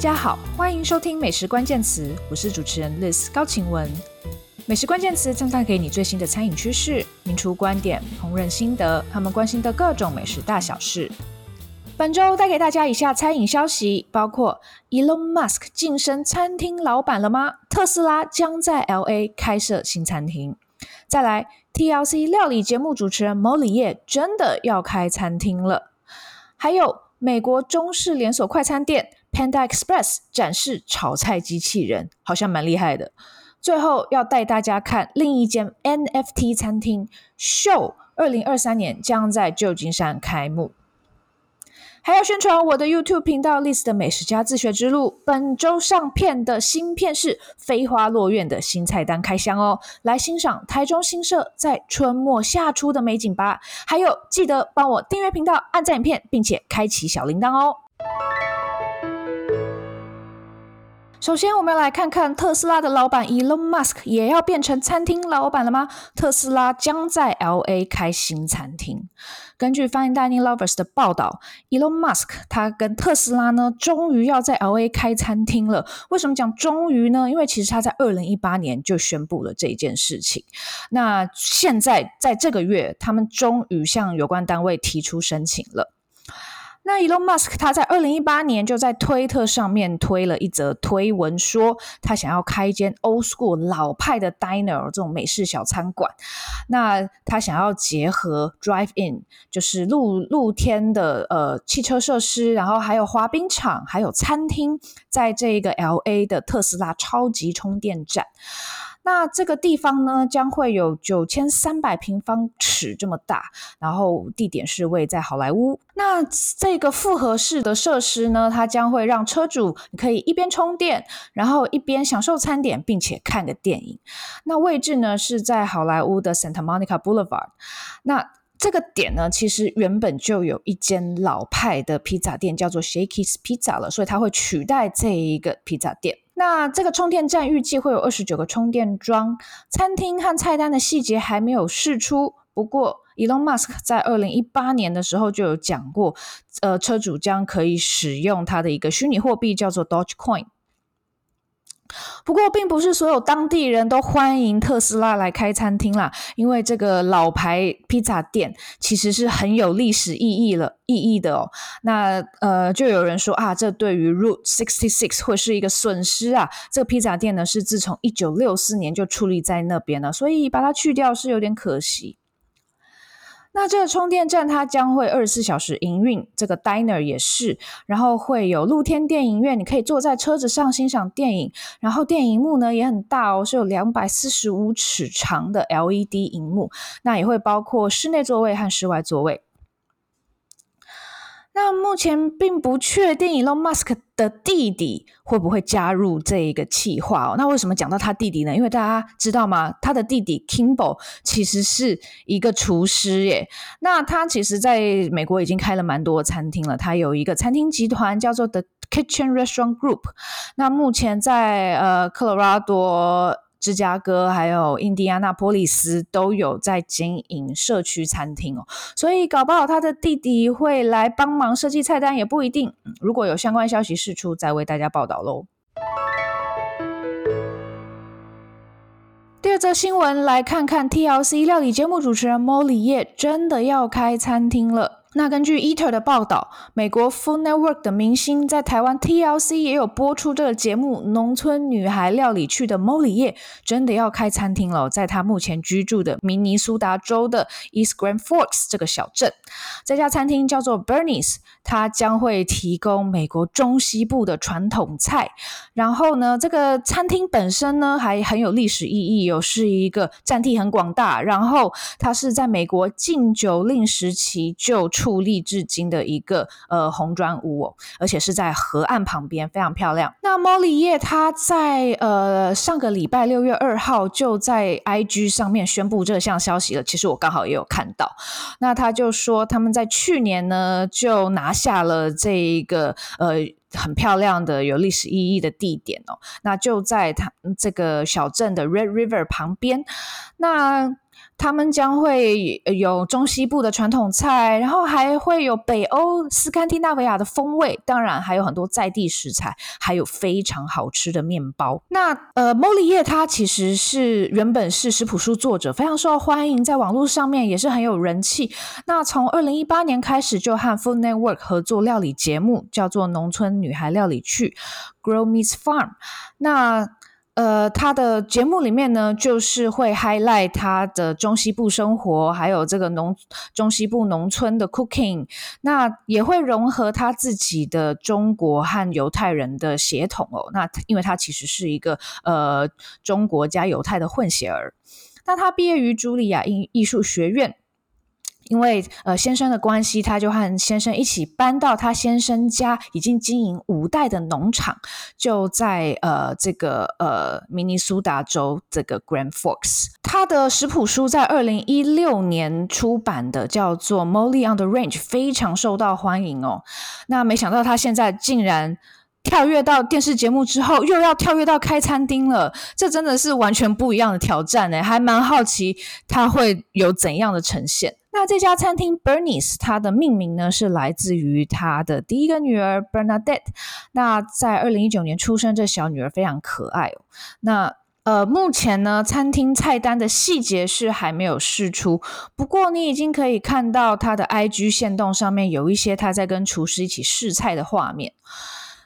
大家好，欢迎收听美食关键词，我是主持人 Liz 高晴雯。美食关键词将带给你最新的餐饮趋势、名厨观点、烹饪心得，他们关心的各种美食大小事。本周带给大家以下餐饮消息，包括 Elon Musk 晋升餐厅老板了吗？特斯拉将在 LA 开设新餐厅。再来，TLC 料理节目主持人 Mo 李业真的要开餐厅了。还有美国中式连锁快餐店。Panda Express 展示炒菜机器人，好像蛮厉害的。最后要带大家看另一间 NFT 餐厅，Show 二零二三年将在旧金山开幕。还要宣传我的 YouTube 频道 Liz 的美食家自学之路。本周上片的新片是飞花落院的新菜单开箱哦，来欣赏台中新社在春末夏初的美景吧。还有记得帮我订阅频道、按赞影片，并且开启小铃铛哦。首先，我们来看看特斯拉的老板 Elon Musk 也要变成餐厅老板了吗？特斯拉将在 LA 开新餐厅。根据 Fine Dining Lovers 的报道，Elon Musk 他跟特斯拉呢，终于要在 LA 开餐厅了。为什么讲终于呢？因为其实他在二零一八年就宣布了这一件事情。那现在在这个月，他们终于向有关单位提出申请了。那 Elon Musk 他在二零一八年就在推特上面推了一则推文，说他想要开一间 old school 老派的 diner 这种美式小餐馆。那他想要结合 drive in，就是露露天的呃汽车设施，然后还有滑冰场，还有餐厅，在这个 LA 的特斯拉超级充电站。那这个地方呢，将会有九千三百平方尺这么大，然后地点是位在好莱坞。那这个复合式的设施呢，它将会让车主可以一边充电，然后一边享受餐点，并且看个电影。那位置呢是在好莱坞的 Santa Monica Boulevard。那这个点呢，其实原本就有一间老派的披萨店，叫做 Shakey's Pizza 了，所以它会取代这一个披萨店。那这个充电站预计会有二十九个充电桩，餐厅和菜单的细节还没有试出。不过，Elon Musk 在二零一八年的时候就有讲过，呃，车主将可以使用他的一个虚拟货币，叫做 Dogecoin。不过，并不是所有当地人都欢迎特斯拉来开餐厅啦，因为这个老牌披萨店其实是很有历史意义了意义的哦。那呃，就有人说啊，这对于 Route 66会是一个损失啊。这个披萨店呢，是自从一九六四年就矗立在那边了，所以把它去掉是有点可惜。那这个充电站它将会二十四小时营运，这个 diner 也是，然后会有露天电影院，你可以坐在车子上欣赏电影，然后电影幕呢也很大哦，是有两百四十五尺长的 LED 荧幕，那也会包括室内座位和室外座位。那目前并不确定 Elon Musk 的弟弟会不会加入这一个企划哦。那为什么讲到他弟弟呢？因为大家知道吗？他的弟弟 Kimball 其实是一个厨师耶。那他其实在美国已经开了蛮多餐厅了。他有一个餐厅集团叫做 The Kitchen Restaurant Group。那目前在呃科罗拉多。芝加哥还有印第安纳波利斯都有在经营社区餐厅哦，所以搞不好他的弟弟会来帮忙设计菜单也不一定。如果有相关消息释出，再为大家报道喽。第二则新闻，来看看 TLC 料理节目主持人 Mo 李业真的要开餐厅了。那根据 Eater 的报道，美国 Food Network 的明星在台湾 TLC 也有播出这个节目《农村女孩料理去》的 Molly 叶真的要开餐厅了，在他目前居住的明尼苏达州的 East Grand Forks 这个小镇，这家餐厅叫做 Bernice，它将会提供美国中西部的传统菜。然后呢，这个餐厅本身呢还很有历史意义，有是一个占地很广大，然后它是在美国禁酒令时期就矗立至今的一个呃红砖屋哦，而且是在河岸旁边，非常漂亮。那 Mo 李业他在呃上个礼拜六月二号就在 IG 上面宣布这项消息了。其实我刚好也有看到。那他就说他们在去年呢就拿下了这一个呃很漂亮的有历史意义的地点哦。那就在他这个小镇的 Red River 旁边。那他们将会有中西部的传统菜，然后还会有北欧斯堪的纳维亚的风味，当然还有很多在地食材，还有非常好吃的面包。那呃，莫里叶他其实是原本是食谱书作者，非常受欢迎，在网络上面也是很有人气。那从二零一八年开始就和 Food Network 合作料理节目，叫做《农村女孩料理趣》，Grow Meets Farm。那呃，他的节目里面呢，就是会 highlight 他的中西部生活，还有这个农中西部农村的 cooking，那也会融合他自己的中国和犹太人的血统哦。那因为他其实是一个呃中国加犹太的混血儿，那他毕业于茱莉亚艺艺术学院。因为呃先生的关系，他就和先生一起搬到他先生家已经经营五代的农场，就在呃这个呃明尼苏达州这个 Grand Forks。他的食谱书在二零一六年出版的，叫做《Molly on the Range》，非常受到欢迎哦。那没想到他现在竟然跳跃到电视节目之后，又要跳跃到开餐厅了，这真的是完全不一样的挑战呢。还蛮好奇他会有怎样的呈现。那这家餐厅 Bernice，它的命名呢是来自于他的第一个女儿 Bernadette。那在二零一九年出生，这小女儿非常可爱哦。那呃，目前呢，餐厅菜单的细节是还没有试出，不过你已经可以看到他的 IG 限动上面有一些他在跟厨师一起试菜的画面。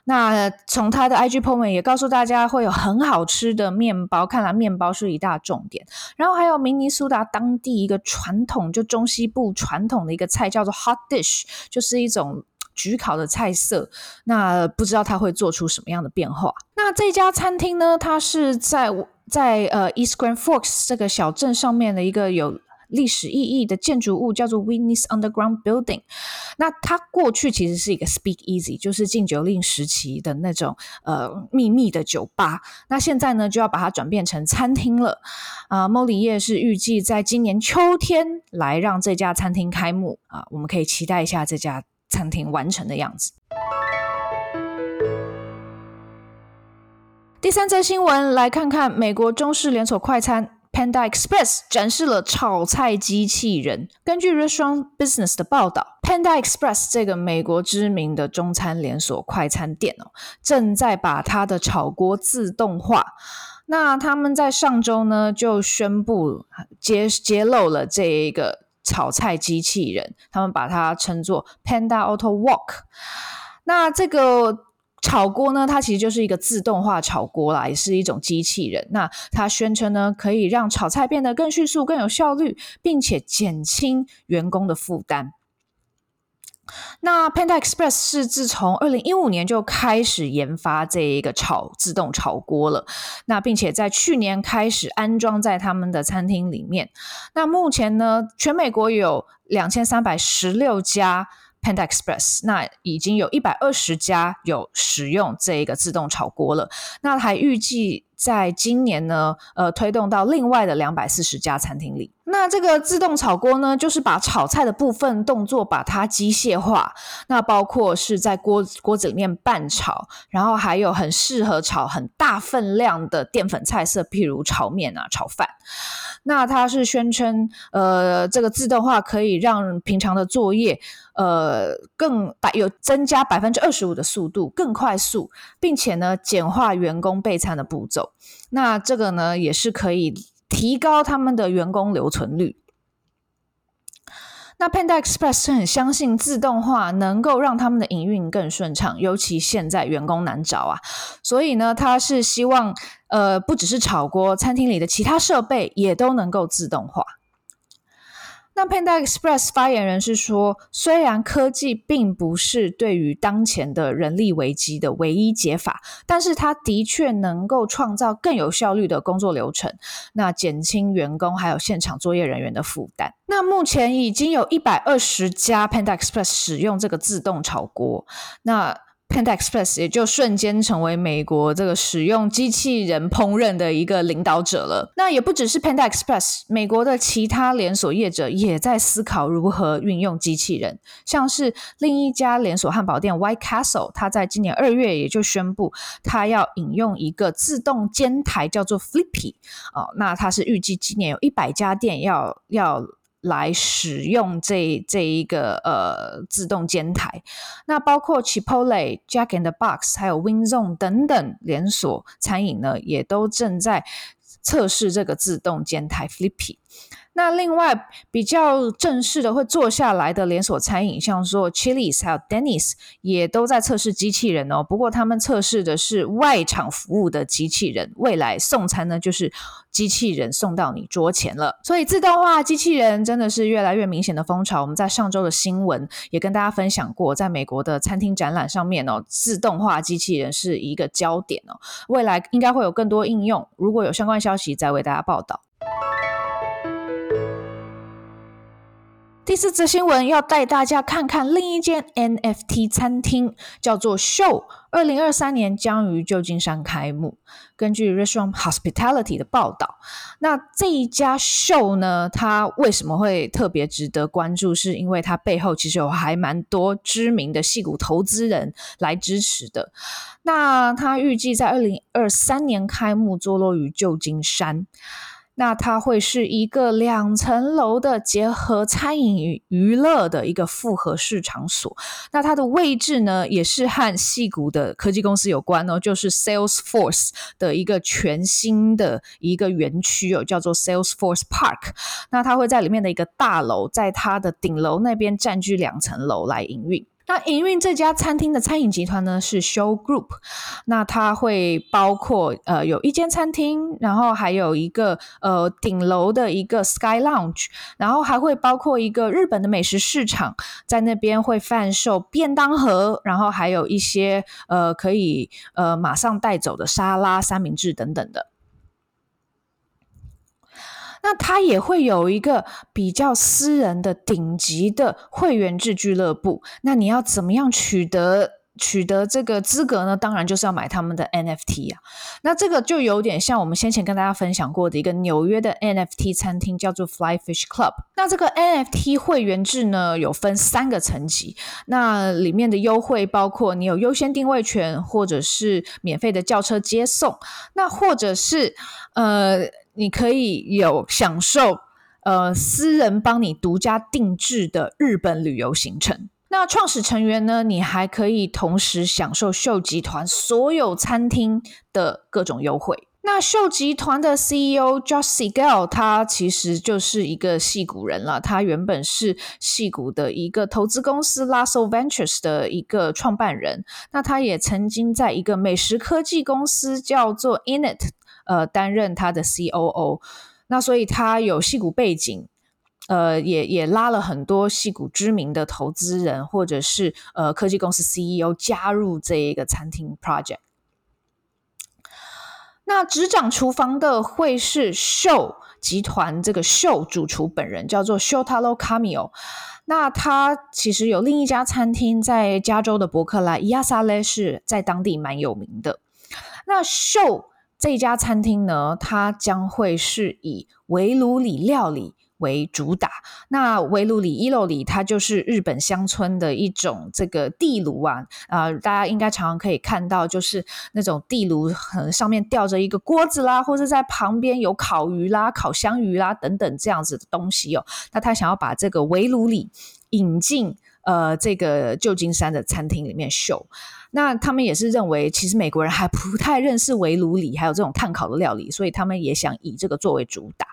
那从他的 IG po 文也告诉大家会有很好吃的面包，看来面包是一大重点。然后还有明尼苏达当地一个传统，就中西部传统的一个菜叫做 hot dish，就是一种焗烤的菜色。那不知道他会做出什么样的变化？那这家餐厅呢，它是在在呃 East Grand Forks 这个小镇上面的一个有。历史意义的建筑物叫做 Witness Underground Building。那它过去其实是一个 Speakeasy，就是禁酒令时期的那种呃秘密的酒吧。那现在呢，就要把它转变成餐厅了。啊、呃，莫里叶是预计在今年秋天来让这家餐厅开幕啊、我们可以期待一下这家餐厅完成的样子。第三则新闻，来看看美国中式连锁快餐。Panda Express 展示了炒菜机器人。根据 Restaurant Business 的报道，Panda Express 这个美国知名的中餐连锁快餐店哦，正在把它的炒锅自动化。那他们在上周呢就宣布揭揭露了这一个炒菜机器人，他们把它称作 Panda Auto Wok。那这个。炒锅呢，它其实就是一个自动化炒锅啦，也是一种机器人。那它宣称呢，可以让炒菜变得更迅速、更有效率，并且减轻员工的负担。那 Panda Express 是自从二零一五年就开始研发这一个炒自动炒锅了，那并且在去年开始安装在他们的餐厅里面。那目前呢，全美国有两千三百十六家。Panda Express，那已经有一百二十家有使用这一个自动炒锅了，那还预计在今年呢，呃，推动到另外的两百四十家餐厅里。那这个自动炒锅呢，就是把炒菜的部分动作把它机械化，那包括是在锅锅子里面拌炒，然后还有很适合炒很大分量的淀粉菜色，譬如炒面啊、炒饭。那它是宣称，呃，这个自动化可以让平常的作业，呃，更百有增加百分之二十五的速度，更快速，并且呢，简化员工备餐的步骤。那这个呢，也是可以提高他们的员工留存率。那 Panda Express 是很相信自动化能够让他们的营运更顺畅，尤其现在员工难找啊，所以呢，他是希望，呃，不只是炒锅，餐厅里的其他设备也都能够自动化。那 Panda Express 发言人是说，虽然科技并不是对于当前的人力危机的唯一解法，但是它的确能够创造更有效率的工作流程，那减轻员工还有现场作业人员的负担。那目前已经有一百二十家 Panda Express 使用这个自动炒锅，那 Panda Express 也就瞬间成为美国这个使用机器人烹饪的一个领导者了。那也不只是 Panda Express，美国的其他连锁业者也在思考如何运用机器人。像是另一家连锁汉堡店 White Castle，它在今年二月也就宣布，它要引用一个自动煎台，叫做 Flippy。哦，那它是预计今年有一百家店要要。来使用这这一个呃自动煎台，那包括 Chipotle、Jack in the Box 还有 Winzone 等等连锁餐饮呢，也都正在测试这个自动煎台 Flippy。那另外比较正式的会坐下来的连锁餐饮，像说 Chili's 还有 Denny's 也都在测试机器人哦。不过他们测试的是外场服务的机器人，未来送餐呢就是机器人送到你桌前了。所以自动化机器人真的是越来越明显的风潮。我们在上周的新闻也跟大家分享过，在美国的餐厅展览上面哦，自动化机器人是一个焦点哦。未来应该会有更多应用，如果有相关消息再为大家报道。第四则新闻要带大家看看另一间 NFT 餐厅，叫做 Show，二零二三年将于旧金山开幕。根据 Restaurant Hospitality 的报道，那这一家 Show 呢，它为什么会特别值得关注？是因为它背后其实有还蛮多知名的矽谷投资人来支持的。那它预计在二零二三年开幕，坐落于旧金山。那它会是一个两层楼的结合餐饮与娱乐的一个复合式场所。那它的位置呢，也是和戏谷的科技公司有关哦，就是 Salesforce 的一个全新的一个园区哦，叫做 Salesforce Park。那它会在里面的一个大楼，在它的顶楼那边占据两层楼来营运。那营运这家餐厅的餐饮集团呢，是 Show Group，那它会包括呃有一间餐厅，然后还有一个呃顶楼的一个 Sky Lounge，然后还会包括一个日本的美食市场，在那边会贩售便当盒，然后还有一些呃可以呃马上带走的沙拉、三明治等等的。那它也会有一个比较私人的顶级的会员制俱乐部。那你要怎么样取得取得这个资格呢？当然就是要买他们的 NFT 啊。那这个就有点像我们先前跟大家分享过的一个纽约的 NFT 餐厅，叫做 Fly Fish Club。那这个 NFT 会员制呢，有分三个层级。那里面的优惠包括你有优先定位权，或者是免费的轿车接送，那或者是呃。你可以有享受，呃，私人帮你独家定制的日本旅游行程。那创始成员呢，你还可以同时享受秀集团所有餐厅的各种优惠。那秀集团的 CEO Josh Siegel，他其实就是一个矽谷人了。他原本是矽谷的一个投资公司 Lasso Ventures 的一个创办人。那他也曾经在一个美食科技公司叫做 Init。呃，担任他的 COO，那所以他有矽谷背景，呃，也也拉了很多矽谷知名的投资人或者是呃科技公司 CEO 加入这一个餐厅 project。那执掌厨房的会是秀集团这个秀主厨本人，叫做 Shotaro Kamio。那他其实有另一家餐厅在加州的伯克莱，伊亚萨雷是在当地蛮有名的。那秀。这家餐厅呢，它将会是以围炉里料理为主打。那围炉里伊洛里，它就是日本乡村的一种这个地炉啊，啊、大家应该常常可以看到，就是那种地炉，上面吊着一个锅子啦，或者在旁边有烤鱼啦、烤香鱼啦等等这样子的东西哦。那他想要把这个围炉里引进呃这个旧金山的餐厅里面秀。那他们也是认为，其实美国人还不太认识围炉里，还有这种炭烤的料理，所以他们也想以这个作为主打。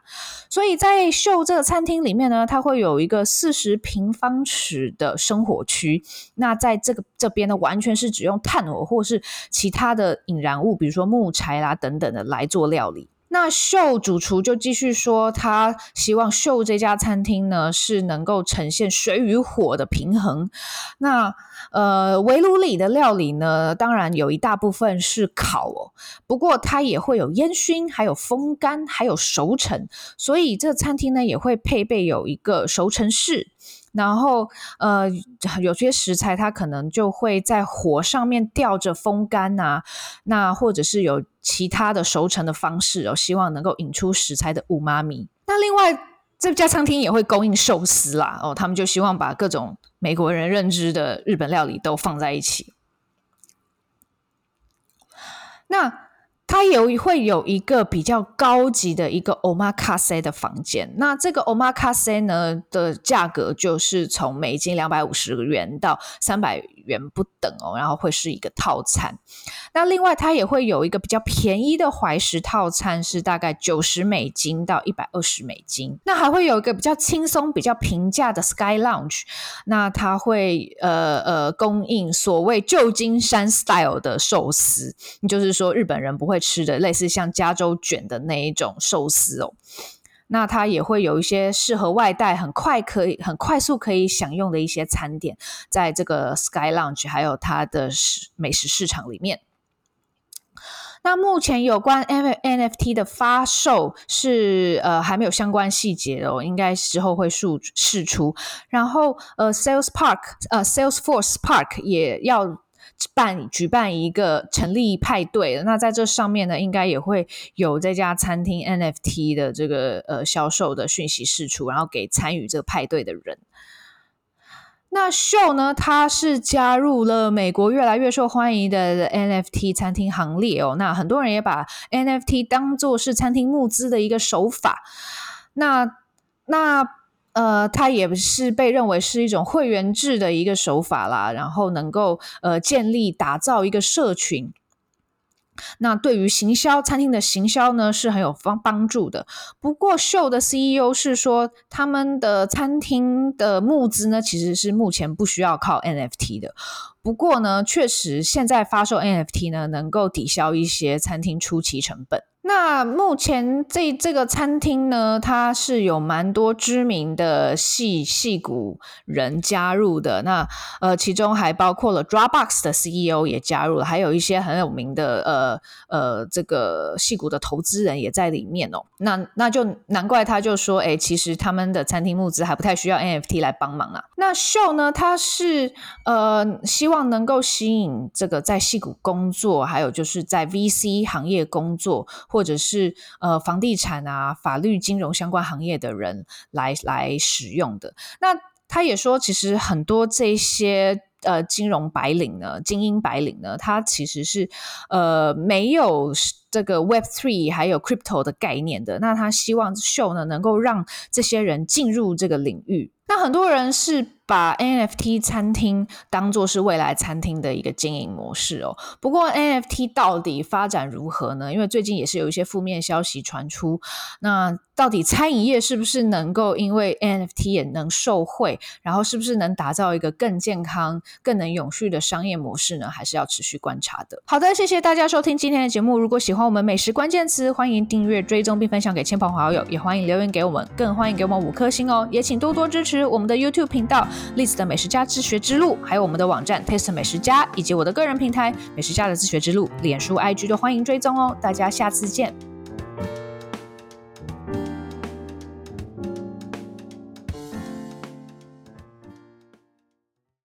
所以在秀这个餐厅里面呢，它会有一个四十平方尺的生火区。那在这个这边呢，完全是只用炭火或是其他的引燃物，比如说木材啦等等的来做料理。那秀主厨就继续说，他希望秀这家餐厅呢是能够呈现水与火的平衡。那呃，围炉里的料理呢，当然有一大部分是烤哦，不过它也会有烟熏，还有风干，还有熟成。所以这餐厅呢也会配备有一个熟成室。然后呃，有些食材它可能就会在火上面吊着风干啊，那或者是有其他的熟成的方式哦，希望能够引出食材的五妈咪。那另外这家餐厅也会供应寿司啦，哦，他们就希望把各种美国人认知的日本料理都放在一起。那它有会有一个比较高级的一个 omakase 的房间，那这个 omakase 呢的价格就是从美金两百五十元到三百元不等哦，然后会是一个套餐。那另外它也会有一个比较便宜的怀石套餐，是大概九十美金到一百二十美金。那还会有一个比较轻松、比较平价的 Sky Lounge，那它会呃呃供应所谓旧金山 style 的寿司，就是说日本人不会。吃的类似像加州卷的那一种寿司哦，那它也会有一些适合外带、很快可以、很快速可以享用的一些餐点，在这个 Sky Lounge 还有它的美食市场里面。那目前有关 NFT 的发售是呃还没有相关细节哦，应该之后会释释出。然后呃，Sales Park 呃，Salesforce Park 也要。办举办一个成立派对，那在这上面呢，应该也会有这家餐厅 NFT 的这个呃销售的讯息释出，然后给参与这个派对的人。那秀呢，它是加入了美国越来越受欢迎的 NFT 餐厅行列哦。那很多人也把 NFT 当做是餐厅募资的一个手法。那那。呃，它也是被认为是一种会员制的一个手法啦，然后能够呃建立打造一个社群。那对于行销餐厅的行销呢，是很有帮帮助的。不过秀的 CEO 是说，他们的餐厅的募资呢，其实是目前不需要靠 NFT 的。不过呢，确实现在发售 NFT 呢，能够抵消一些餐厅初期成本。那目前这这个餐厅呢，它是有蛮多知名的戏戏骨人加入的。那呃，其中还包括了 Dropbox 的 CEO 也加入了，还有一些很有名的呃呃这个戏骨的投资人也在里面哦。那那就难怪他就说，哎，其实他们的餐厅募资还不太需要 NFT 来帮忙啊。那 Show 呢，它是呃希望能够吸引这个在戏骨工作，还有就是在 VC 行业工作。或者是呃房地产啊、法律、金融相关行业的人来来使用的。那他也说，其实很多这些呃金融白领呢、精英白领呢，他其实是呃没有这个 Web Three 还有 Crypto 的概念的。那他希望 Show 呢能够让这些人进入这个领域。那很多人是把 NFT 餐厅当作是未来餐厅的一个经营模式哦。不过 NFT 到底发展如何呢？因为最近也是有一些负面消息传出。那到底餐饮业是不是能够因为 NFT 也能受惠？然后是不是能打造一个更健康、更能永续的商业模式呢？还是要持续观察的。好的，谢谢大家收听今天的节目。如果喜欢我们美食关键词，欢迎订阅、追踪并分享给亲朋好友，也欢迎留言给我们，更欢迎给我们五颗星哦。也请多多支持。我们的 YouTube 频道栗子的美食家自学之路，还有我们的网站 Taste 美食家，以及我的个人平台美食家的自学之路，脸书、IG 都欢迎追踪哦。大家下次见。